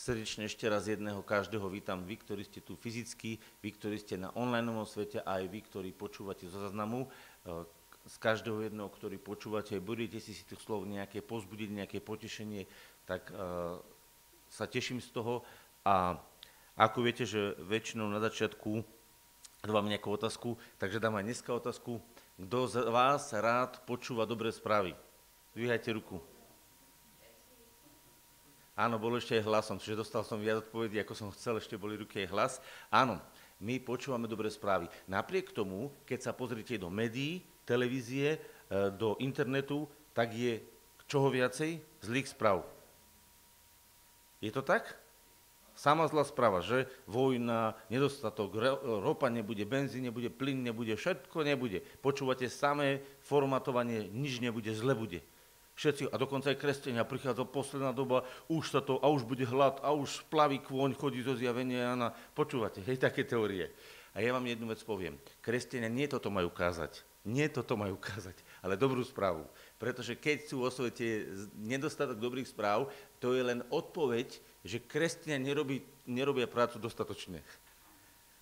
Srdečne ešte raz jedného každého vítam, vy, ktorí ste tu fyzicky, vy, ktorí ste na online svete a aj vy, ktorí počúvate zo zaznamu. E, z každého jedného, ktorý počúvate, budete si si tých slov nejaké pozbudiť, nejaké potešenie, tak uh, sa teším z toho. A ako viete, že väčšinou na začiatku dávam nejakú otázku, takže dám aj dneska otázku. Kto z vás rád počúva dobré správy? Dvíhajte ruku. Áno, bolo ešte aj hlasom, čiže dostal som viac odpovedí, ako som chcel, ešte boli ruky aj hlas. Áno, my počúvame dobré správy. Napriek tomu, keď sa pozrite do médií, televízie, e, do internetu, tak je čoho viacej? Zlých správ. Je to tak? Sama zlá správa, že vojna, nedostatok, ropa nebude, benzín nebude, plyn nebude, všetko nebude. Počúvate samé formatovanie, nič nebude, zle bude všetci, a dokonca aj kresťania, prichádza posledná doba, už sa to, a už bude hlad, a už plaví kôň, chodí zo zjavenia Jana. Počúvate, hej, také teórie. A ja vám jednu vec poviem. Kresťania nie toto majú kázať. Nie toto majú kázať, ale dobrú správu. Pretože keď sú o svete nedostatok dobrých správ, to je len odpoveď, že kresťania nerobí, nerobia prácu dostatočne.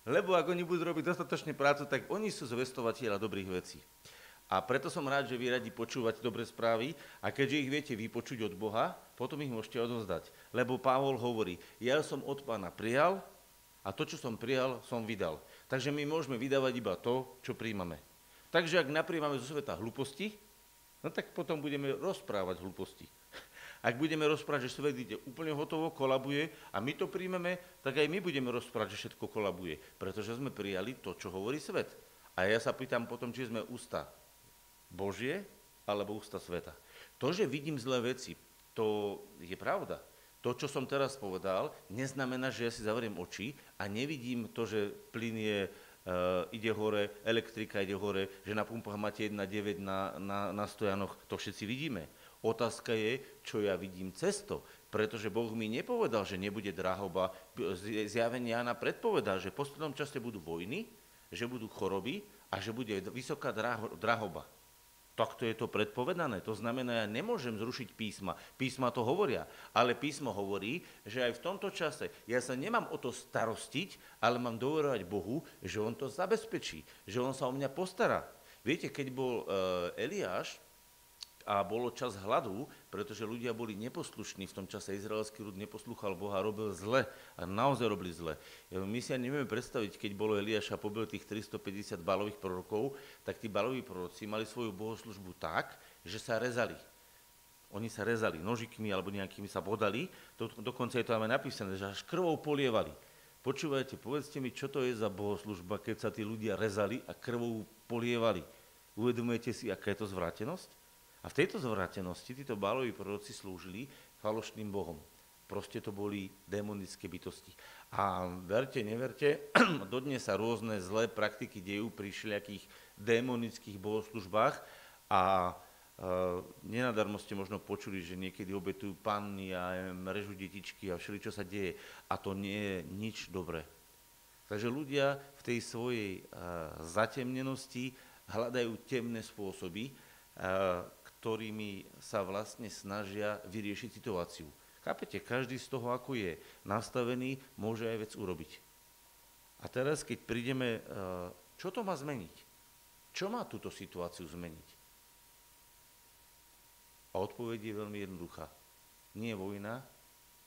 Lebo ak oni budú robiť dostatočne prácu, tak oni sú zvestovateľa dobrých vecí. A preto som rád, že vy radi počúvate dobré správy a keďže ich viete vypočuť od Boha, potom ich môžete odozdať. Lebo Pavol hovorí, ja som od pána prijal a to, čo som prijal, som vydal. Takže my môžeme vydávať iba to, čo príjmame. Takže ak napríjmame zo sveta hlúposti, no tak potom budeme rozprávať hlúposti. Ak budeme rozprávať, že svet ide úplne hotovo, kolabuje a my to príjmeme, tak aj my budeme rozprávať, že všetko kolabuje, pretože sme prijali to, čo hovorí svet. A ja sa pýtam potom, či sme ústa Božie alebo ústa sveta. To, že vidím zlé veci, to je pravda. To, čo som teraz povedal, neznamená, že ja si zavriem oči a nevidím to, že plyn je, uh, ide hore, elektrika ide hore, že na pumpách máte 1,9 na, na, na stojanoch. To všetci vidíme. Otázka je, čo ja vidím cesto, pretože Boh mi nepovedal, že nebude drahoba. Zjavenie Jana predpovedal, že v poslednom čase budú vojny, že budú choroby a že bude vysoká drahoba. Takto je to predpovedané. To znamená, ja nemôžem zrušiť písma. Písma to hovoria. Ale písmo hovorí, že aj v tomto čase ja sa nemám o to starostiť, ale mám dôverovať Bohu, že On to zabezpečí, že On sa o mňa postará. Viete, keď bol uh, Eliáš, a bolo čas hladu, pretože ľudia boli neposlušní v tom čase. Izraelský ľud neposlúchal Boha, robil zle a naozaj robili zle. My si ani nevieme predstaviť, keď bolo Eliáša pobil tých 350 balových prorokov, tak tí baloví proroci mali svoju bohoslužbu tak, že sa rezali. Oni sa rezali nožikmi alebo nejakými sa bodali, do, dokonca je to aj napísané, že až krvou polievali. Počúvajte, povedzte mi, čo to je za bohoslužba, keď sa tí ľudia rezali a krvou polievali. Uvedomujete si, aká je to zvrátenosť? A v tejto zvrátenosti títo báloví proroci slúžili falošným bohom. Proste to boli démonické bytosti. A verte, neverte, dodnes sa rôzne zlé praktiky dejú pri všelijakých démonických bohoslužbách a Uh, nenadarmo ste možno počuli, že niekedy obetujú panny a režu detičky a všeli, čo sa deje. A to nie je nič dobré. Takže ľudia v tej svojej uh, zatemnenosti hľadajú temné spôsoby, uh, ktorými sa vlastne snažia vyriešiť situáciu. Chápete, každý z toho, ako je nastavený, môže aj vec urobiť. A teraz, keď prídeme, e, čo to má zmeniť? Čo má túto situáciu zmeniť? A odpoveď je veľmi jednoduchá. Nie vojna,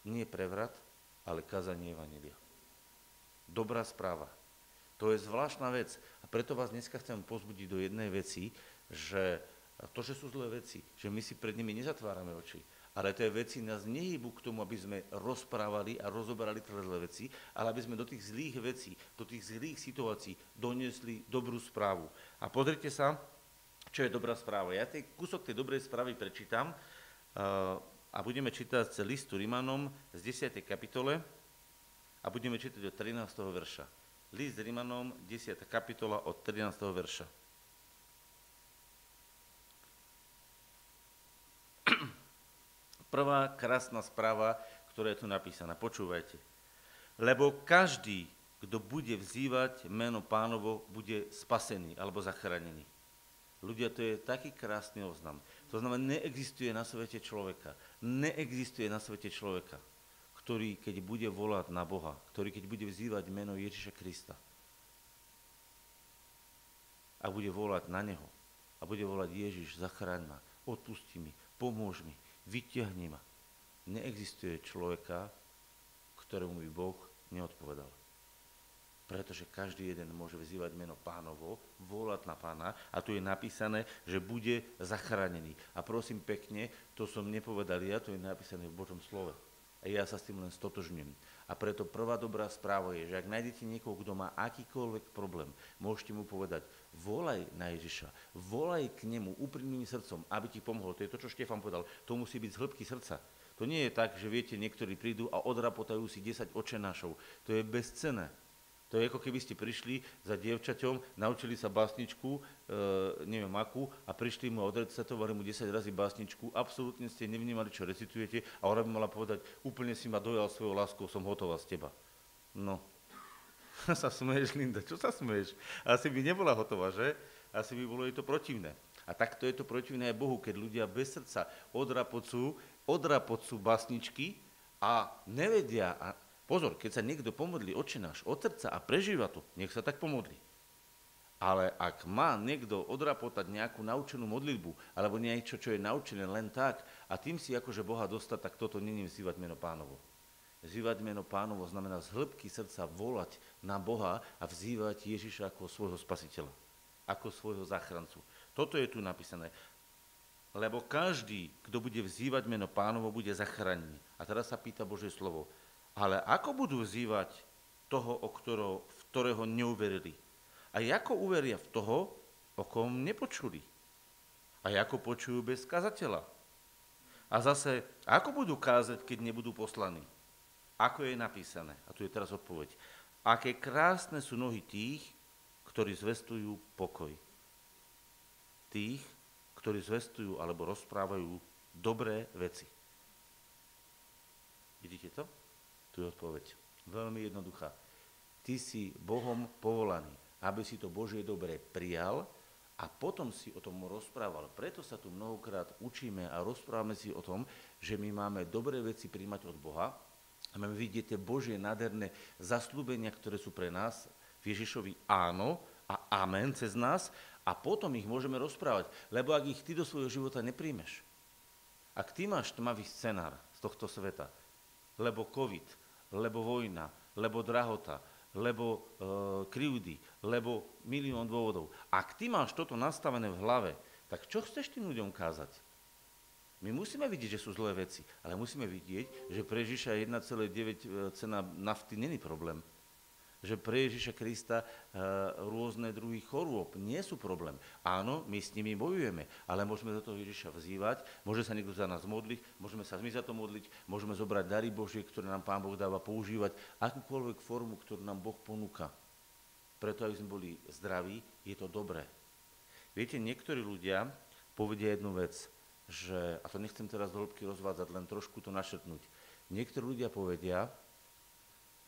nie prevrat, ale kazanie Evangelia. Dobrá správa. To je zvláštna vec. A preto vás dneska chcem pozbudiť do jednej veci, že a to, že sú zlé veci, že my si pred nimi nezatvárame oči, ale tie veci nás nehybu k tomu, aby sme rozprávali a rozoberali tie zlé veci, ale aby sme do tých zlých vecí, do tých zlých situácií doniesli dobrú správu. A pozrite sa, čo je dobrá správa. Ja tej kúsok tej dobrej správy prečítam uh, a budeme čítať z listu Rimanom z 10. kapitole a budeme čítať od 13. verša. List Rimanom, 10. kapitola od 13. verša. Prvá krásna správa, ktorá je tu napísaná. Počúvajte. Lebo každý, kto bude vzývať meno pánovo, bude spasený alebo zachránený. Ľudia, to je taký krásny oznam. To znamená, neexistuje na svete človeka, neexistuje na svete človeka, ktorý keď bude volať na Boha, ktorý keď bude vzývať meno Ježiša Krista a bude volať na Neho a bude volať Ježiš, zachráň ma, odpusti mi, pomôž mi, vyťahni ma. Neexistuje človeka, ktorému by Boh neodpovedal. Pretože každý jeden môže vzývať meno pánovo, volať na pána a tu je napísané, že bude zachránený. A prosím pekne, to som nepovedal ja, to je napísané v Božom slove. A ja sa s tým len stotožňujem. A preto prvá dobrá správa je, že ak nájdete niekoho, kto má akýkoľvek problém, môžete mu povedať, volaj na Ježiša, volaj k nemu úprimným srdcom, aby ti pomohol. To je to, čo Štefan povedal. To musí byť z hĺbky srdca. To nie je tak, že viete, niektorí prídu a odrapotajú si 10 očenášov. To je bezcené. To je ako keby ste prišli za dievčaťom, naučili sa básničku, e, neviem akú, a prišli mu a odrecitovali mu 10 razy básničku, absolútne ste nevnímali, čo recitujete a ona by mala povedať, úplne si ma dojal svojou láskou, som hotová z teba. No, sa smeješ, Linda, čo sa smeješ? Asi by nebola hotová, že? Asi by bolo jej to protivné. A takto je to protivné aj Bohu, keď ľudia bez srdca odrapocú, odrapocú básničky a nevedia, a Pozor, keď sa niekto pomodlí očináš od srdca a prežíva to, nech sa tak pomodlí. Ale ak má niekto odrapotať nejakú naučenú modlitbu, alebo niečo, čo je naučené len tak, a tým si akože Boha dostať, tak toto není vzývať meno pánovo. Vzývať meno pánovo znamená z hĺbky srdca volať na Boha a vzývať Ježiša ako svojho spasiteľa, ako svojho záchrancu. Toto je tu napísané. Lebo každý, kto bude vzývať meno pánovo, bude zachránený. A teraz sa pýta Božie slovo. Ale ako budú vzývať toho, o ktorého, v ktorého neuverili? A ako uveria v toho, o kom nepočuli? A ako počujú bez kazateľa? A zase, ako budú kázať, keď nebudú poslaní? Ako je napísané? A tu je teraz odpoveď. Aké krásne sú nohy tých, ktorí zvestujú pokoj. Tých, ktorí zvestujú alebo rozprávajú dobré veci. Vidíte to? Tu je odpoveď. Veľmi jednoduchá. Ty si Bohom povolaný, aby si to Božie dobre prijal a potom si o tom rozprával. Preto sa tu mnohokrát učíme a rozprávame si o tom, že my máme dobré veci príjmať od Boha a vidieť tie Božie nádherné zaslúbenia, ktoré sú pre nás v Ježišovi áno a amen cez nás a potom ich môžeme rozprávať. Lebo ak ich ty do svojho života nepríjmeš, ak ty máš tmavý scenár z tohto sveta, lebo COVID, lebo vojna, lebo drahota, lebo e, krivdy, lebo milión dôvodov. Ak ty máš toto nastavené v hlave, tak čo chceš tým ľuďom kázať? My musíme vidieť, že sú zlé veci, ale musíme vidieť, že pre Ježiša 1,9 e, cena nafty není problém že pre Ježiša Krista eh, rôzne druhy chorôb nie sú problém. Áno, my s nimi bojujeme, ale môžeme do toho Ježiša vzývať, môže sa niekto za nás modliť, môžeme sa my za to modliť, môžeme zobrať dary Božie, ktoré nám Pán Boh dáva používať, akúkoľvek formu, ktorú nám Boh ponúka. Preto, aby sme boli zdraví, je to dobré. Viete, niektorí ľudia povedia jednu vec, že, a to nechcem teraz do hĺbky rozvádzať, len trošku to našetnúť. Niektorí ľudia povedia,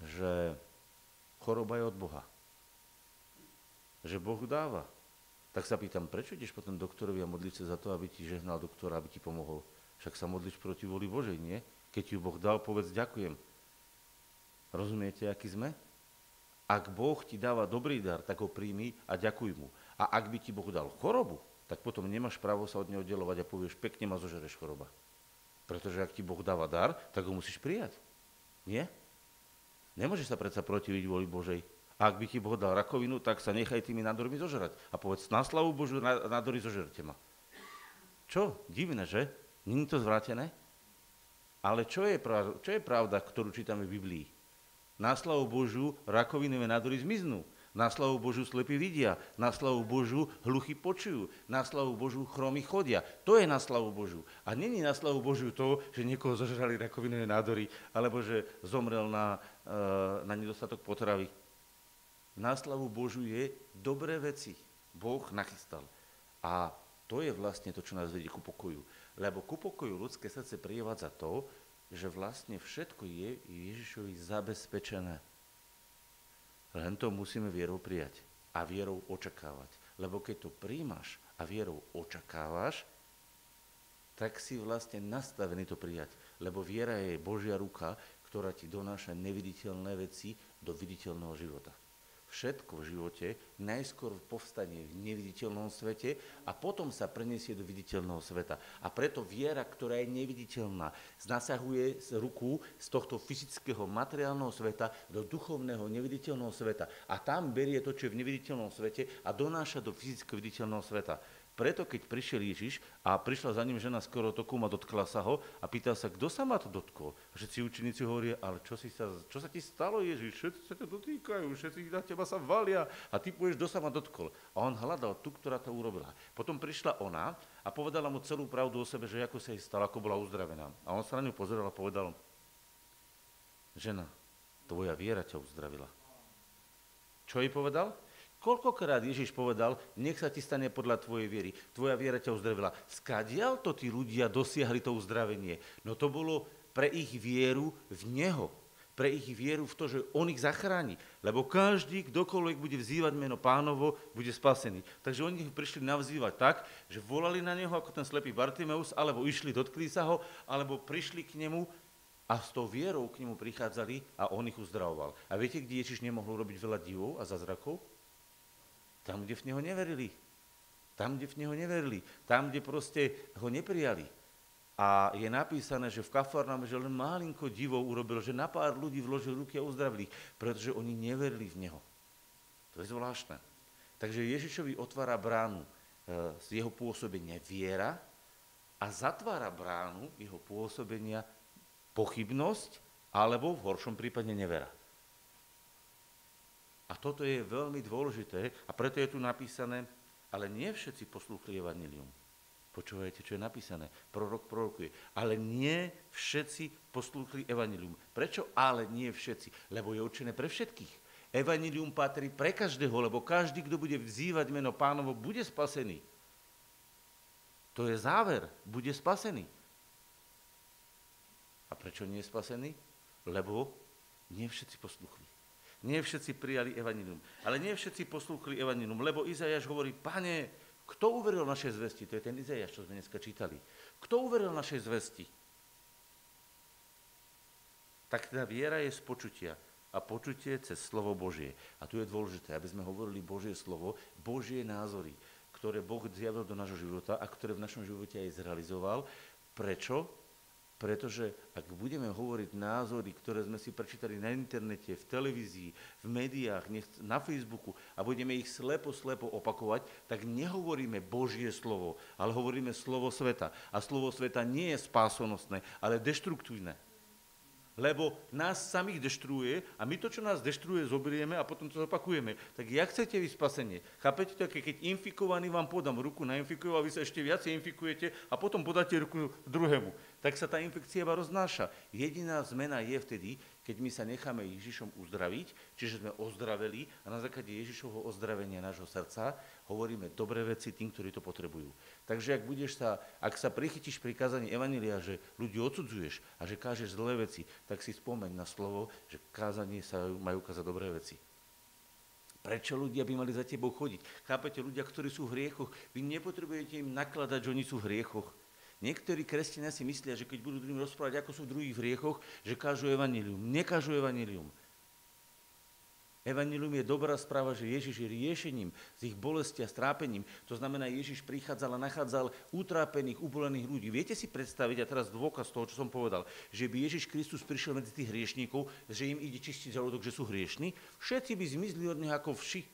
že Choroba je od Boha. Že Boh dáva. Tak sa pýtam, prečo ideš potom doktorovi a modliť sa za to, aby ti žehnal doktora, aby ti pomohol? Však sa modliš proti voli Božej, nie? Keď ju Boh dal, povedz ďakujem. Rozumiete, aký sme? Ak Boh ti dáva dobrý dar, tak ho príjmi a ďakuj mu. A ak by ti Boh dal chorobu, tak potom nemáš právo sa od neho oddelovať a povieš, pekne ma zožereš choroba. Pretože ak ti Boh dáva dar, tak ho musíš prijať. Nie? Nemôžeš sa predsa protiviť voli Božej. A ak by ti Boh dal rakovinu, tak sa nechaj tými nádormi zožrať. A povedz, na slavu Božiu nádory zožerte ma. Čo? Divné, že? Není to zvrátené? Ale čo je, pravda, čo je pravda, ktorú čítame v Biblii? Na slavu Božiu rakovinové nádory zmiznú. Na slavu Božiu slepí vidia, na slavu Božiu hluchy počujú, na slavu Božiu chromy chodia. To je na slavu Božiu. A není na slavu Božiu to, že niekoho zažrali rakovinové nádory, alebo že zomrel na, na nedostatok potravy. Na slavu Božiu je dobré veci. Boh nachystal. A to je vlastne to, čo nás vedie ku pokoju. Lebo ku pokoju ľudské srdce privádza to, že vlastne všetko je Ježišovi zabezpečené. Len to musíme vierou prijať a vierou očakávať. Lebo keď to príjmaš a vierou očakávaš, tak si vlastne nastavený to prijať. Lebo viera je Božia ruka, ktorá ti donáša neviditeľné veci do viditeľného života. Všetko v živote najskôr povstane v neviditeľnom svete a potom sa preniesie do viditeľného sveta. A preto viera, ktorá je neviditeľná, znasahuje z ruku z tohto fyzického materiálneho sveta do duchovného neviditeľného sveta. A tam berie to, čo je v neviditeľnom svete a donáša do fyzického viditeľného sveta. Preto, keď prišiel Ježiš a prišla za ním žena skoro toku a dotkla sa ho a pýtal sa, kto sa ma to dotkol? A všetci učeníci hovoria, ale čo, si sa, čo sa ti stalo, Ježiš? Všetci sa ťa dotýkajú, všetci na teba sa valia a ty povieš, kto sa ma dotkol. A on hľadal tú, ktorá to urobila. Potom prišla ona a povedala mu celú pravdu o sebe, že ako sa jej stalo, ako bola uzdravená. A on sa na ňu pozeral a povedal, žena, tvoja viera ťa uzdravila. Čo jej povedal? Koľkokrát Ježiš povedal, nech sa ti stane podľa tvojej viery. Tvoja viera ťa uzdravila. Skadial to tí ľudia dosiahli to uzdravenie? No to bolo pre ich vieru v Neho. Pre ich vieru v to, že On ich zachráni. Lebo každý, kdokoľvek bude vzývať meno pánovo, bude spasený. Takže oni ich prišli navzývať tak, že volali na Neho ako ten slepý Bartimeus, alebo išli, dotkli sa ho, alebo prišli k Nemu a s tou vierou k Nemu prichádzali a On ich uzdravoval. A viete, kde Ježiš nemohol robiť veľa divov a zázrakov? Tam, kde v Neho neverili. Tam, kde v Neho neverili. Tam, kde proste ho neprijali. A je napísané, že v Kafarname, že len malinko divov urobil, že na pár ľudí vložil ruky a uzdravili pretože oni neverili v Neho. To je zvláštne. Takže Ježišovi otvára bránu e, z jeho pôsobenia viera a zatvára bránu jeho pôsobenia pochybnosť alebo v horšom prípade nevera. A toto je veľmi dôležité a preto je tu napísané, ale nie všetci poslúchli evanilium. Počúvajte, čo je napísané. Prorok prorokuje. Ale nie všetci poslúchli evanilium. Prečo ale nie všetci? Lebo je určené pre všetkých. Evanilium patrí pre každého, lebo každý, kto bude vzývať meno pánovo, bude spasený. To je záver. Bude spasený. A prečo nie je spasený? Lebo nie všetci poslúchli. Nie všetci prijali evanilium. Ale nie všetci poslúchli evanilium, lebo Izajaš hovorí, pane, kto uveril našej zvesti? To je ten Izajaš, čo sme dneska čítali. Kto uveril našej zvesti? Tak teda viera je z počutia a počutie cez slovo Božie. A tu je dôležité, aby sme hovorili Božie slovo, Božie názory, ktoré Boh zjavil do nášho života a ktoré v našom živote aj zrealizoval. Prečo? Pretože ak budeme hovoriť názory, ktoré sme si prečítali na internete, v televízii, v médiách, na Facebooku a budeme ich slepo, slepo opakovať, tak nehovoríme Božie slovo, ale hovoríme slovo sveta. A slovo sveta nie je spásonosné, ale deštruktívne lebo nás samých deštruuje a my to, čo nás deštruuje, zoberieme a potom to zopakujeme. Tak jak chcete vy spasenie? Chápete to, keď infikovaný vám podám ruku na infikujú a vy sa ešte viacej infikujete a potom podáte ruku druhému, tak sa tá infekcia iba roznáša. Jediná zmena je vtedy, keď my sa necháme Ježišom uzdraviť, čiže sme ozdraveli a na základe Ježišovho ozdravenia nášho srdca hovoríme dobré veci tým, ktorí to potrebujú. Takže ak, budeš sa, ak sa prichytíš pri kázaní Evanília, že ľudí odsudzuješ a že kážeš zlé veci, tak si spomeň na slovo, že kázanie sa majú kázať dobré veci. Prečo ľudia by mali za tebou chodiť? Chápete, ľudia, ktorí sú v hriechoch, vy nepotrebujete im nakladať, že oni sú v hriechoch. Niektorí kresťania si myslia, že keď budú druhým rozprávať, ako sú v druhých v hriechoch, že kážu evanílium. Nekážu evanílium. Evangelium je dobrá správa, že Ježiš je riešením z ich bolesti a strápením. To znamená, Ježiš prichádzal a nachádzal utrápených, ubolených ľudí. Viete si predstaviť, a teraz dôkaz toho, čo som povedal, že by Ježiš Kristus prišiel medzi tých hriešníkov, že im ide čistiť žalúdok, že sú hriešní? Všetci by zmizli od neho ako vši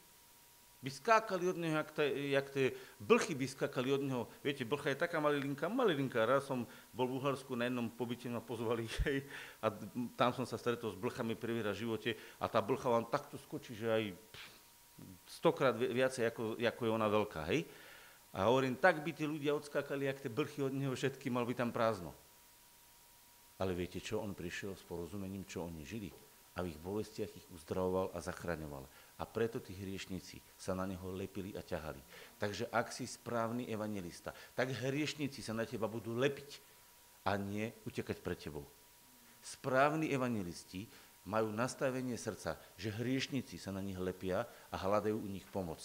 by skákali od neho, jak, jak tie blchy by skákali od neho. Viete, blcha je taká malilinka, malilinka. Raz som bol v Uhorsku na jednom pobyte, ma pozvali hej, a tam som sa stretol s blchami prvýra v živote a tá blcha vám takto skočí, že aj stokrát viacej, ako, ako je ona veľká. Hej? A hovorím, tak by tí ľudia odskákali, jak tie blchy od neho všetky, mal by tam prázdno. Ale viete čo? On prišiel s porozumením, čo oni žili. A v ich bolestiach ich uzdravoval a zachraňoval a preto tí hriešnici sa na neho lepili a ťahali. Takže ak si správny evangelista, tak hriešnici sa na teba budú lepiť a nie utekať pred tebou. Správni evangelisti majú nastavenie srdca, že hriešnici sa na nich lepia a hľadajú u nich pomoc.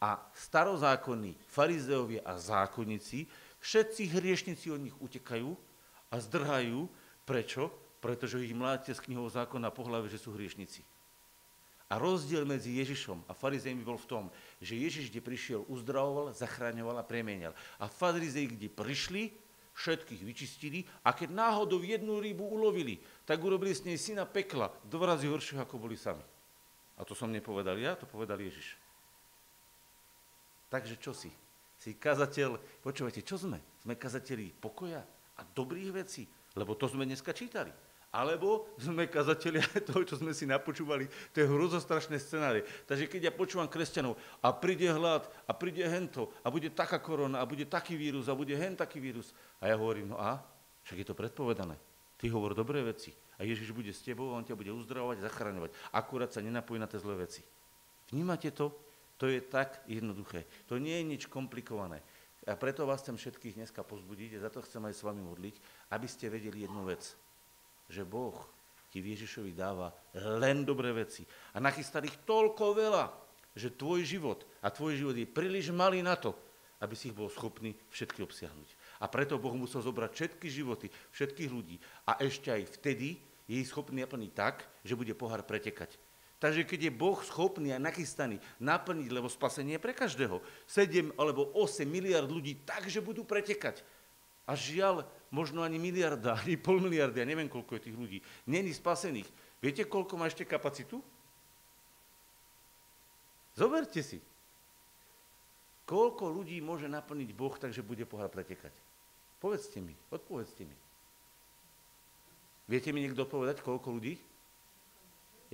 A starozákonní farizeovia a zákonníci, všetci hriešnici od nich utekajú a zdrhajú. Prečo? pretože ich mláte z knihou zákona po hlave, že sú hriešnici. A rozdiel medzi Ježišom a farizejmi bol v tom, že Ježiš, kde prišiel, uzdravoval, zachraňoval a premienial. A farizei, kde prišli, všetkých vyčistili a keď náhodou jednu rybu ulovili, tak urobili s nej syna pekla, dva horšieho, ako boli sami. A to som nepovedal ja, to povedal Ježiš. Takže čo si? Si kazateľ, počúvajte, čo sme? Sme kazateli pokoja a dobrých vecí, lebo to sme dneska čítali. Alebo sme kazatelia toho, čo sme si napočúvali, to je hrozostrašné scenárie. Takže keď ja počúvam kresťanov a príde hlad a príde hento a bude taká korona a bude taký vírus a bude hen taký vírus. A ja hovorím, no a? Však je to predpovedané. Ty hovor dobré veci. A Ježiš bude s tebou a on ťa bude uzdravovať a zachraňovať. Akurát sa nenapojí na tie zlé veci. Vnímate to? To je tak jednoduché. To nie je nič komplikované. A preto vás chcem všetkých dneska pozbudiť a za to chcem aj s vami modliť, aby ste vedeli jednu vec že Boh ti Ježišovi dáva len dobré veci. A nachystal ich toľko veľa, že tvoj život a tvoj život je príliš malý na to, aby si ich bol schopný všetky obsiahnuť. A preto Boh musel zobrať všetky životy, všetkých ľudí a ešte aj vtedy je ich schopný naplniť tak, že bude pohár pretekať. Takže keď je Boh schopný a nachystaný naplniť, lebo spasenie je pre každého, 7 alebo 8 miliard ľudí tak, že budú pretekať. A žiaľ, možno ani miliarda, ani pol miliardy, ja neviem, koľko je tých ľudí, není spasených. Viete, koľko má ešte kapacitu? Zoberte si. Koľko ľudí môže naplniť Boh, takže bude pohár pretekať? Povedzte mi, odpovedzte mi. Viete mi niekto odpovedať, koľko ľudí?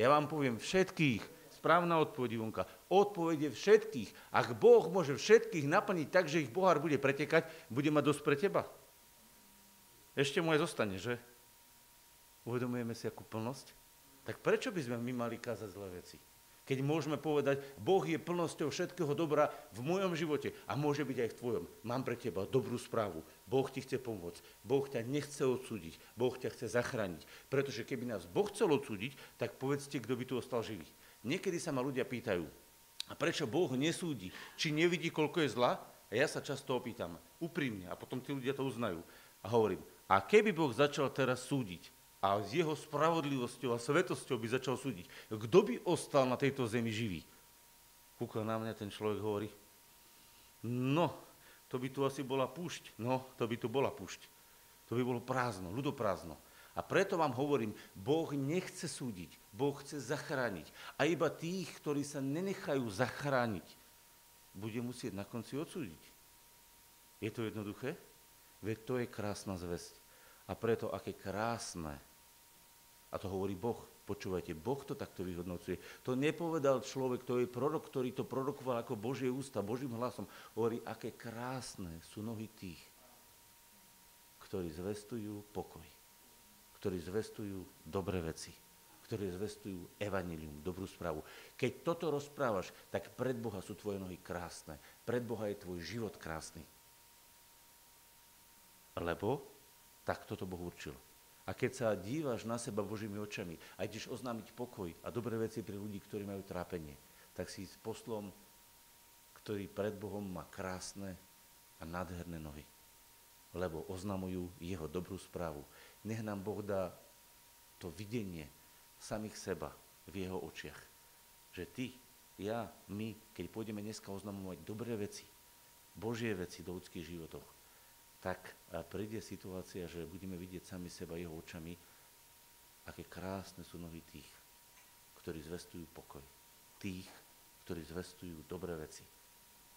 Ja vám poviem všetkých. Správna odpoveď, Ivonka. Odpovede všetkých. Ak Boh môže všetkých naplniť tak, že ich bohár bude pretekať, bude mať dosť pre teba. Ešte mu aj zostane, že? Uvedomujeme si akú plnosť? Tak prečo by sme my mali kázať zlé veci? Keď môžeme povedať, Boh je plnosťou všetkého dobra v mojom živote a môže byť aj v tvojom. Mám pre teba dobrú správu. Boh ti chce pomôcť. Boh ťa nechce odsúdiť. Boh ťa chce zachrániť. Pretože keby nás Boh chcel odsúdiť, tak povedzte, kto by tu ostal živý. Niekedy sa ma ľudia pýtajú, a prečo Boh nesúdi? Či nevidí, koľko je zla? A ja sa často opýtam, úprimne, a potom tí ľudia to uznajú. A hovorím, a keby Boh začal teraz súdiť a s jeho spravodlivosťou a svetosťou by začal súdiť, kto by ostal na tejto zemi živý? Kúka na mňa ten človek hovorí, no, to by tu asi bola púšť. No, to by tu bola púšť. To by bolo prázdno, ľudoprázdno. A preto vám hovorím, Boh nechce súdiť, Boh chce zachrániť. A iba tých, ktorí sa nenechajú zachrániť, bude musieť na konci odsúdiť. Je to jednoduché? Veď to je krásna zväzť. A preto, aké krásne, a to hovorí Boh, počúvajte, Boh to takto vyhodnocuje. To nepovedal človek, to je prorok, ktorý to prorokoval ako Božie ústa, Božím hlasom. Hovorí, aké krásne sú nohy tých, ktorí zvestujú pokoj, ktorí zvestujú dobré veci, ktorí zvestujú evanilium, dobrú správu. Keď toto rozprávaš, tak pred Boha sú tvoje nohy krásne, pred Boha je tvoj život krásny. Lebo tak toto Boh určil. A keď sa díváš na seba Božími očami a ideš oznámiť pokoj a dobré veci pre ľudí, ktorí majú trápenie, tak si s poslom, ktorý pred Bohom má krásne a nádherné nohy. Lebo oznamujú jeho dobrú správu. Nech nám Boh dá to videnie samých seba v jeho očiach. Že ty, ja, my, keď pôjdeme dneska oznamovať dobré veci, Božie veci do ľudských životoch, tak príde situácia, že budeme vidieť sami seba jeho očami, aké krásne sú nohy tých, ktorí zvestujú pokoj. Tých, ktorí zvestujú dobré veci.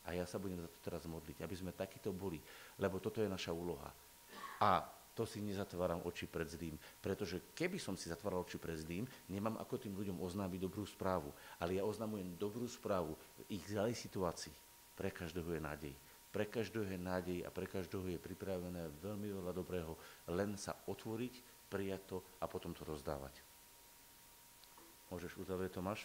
A ja sa budem za to teraz modliť, aby sme takíto boli, lebo toto je naša úloha. A to si nezatváram oči pred zlým, pretože keby som si zatváral oči pred zlým, nemám ako tým ľuďom oznámiť dobrú správu. Ale ja oznamujem dobrú správu v ich zlej situácii. Pre každého je nádej. Pre každého je nádej a pre každého je pripravené veľmi veľa dobrého. Len sa otvoriť, prijať to a potom to rozdávať. Môžeš uzavrieť, Tomáš?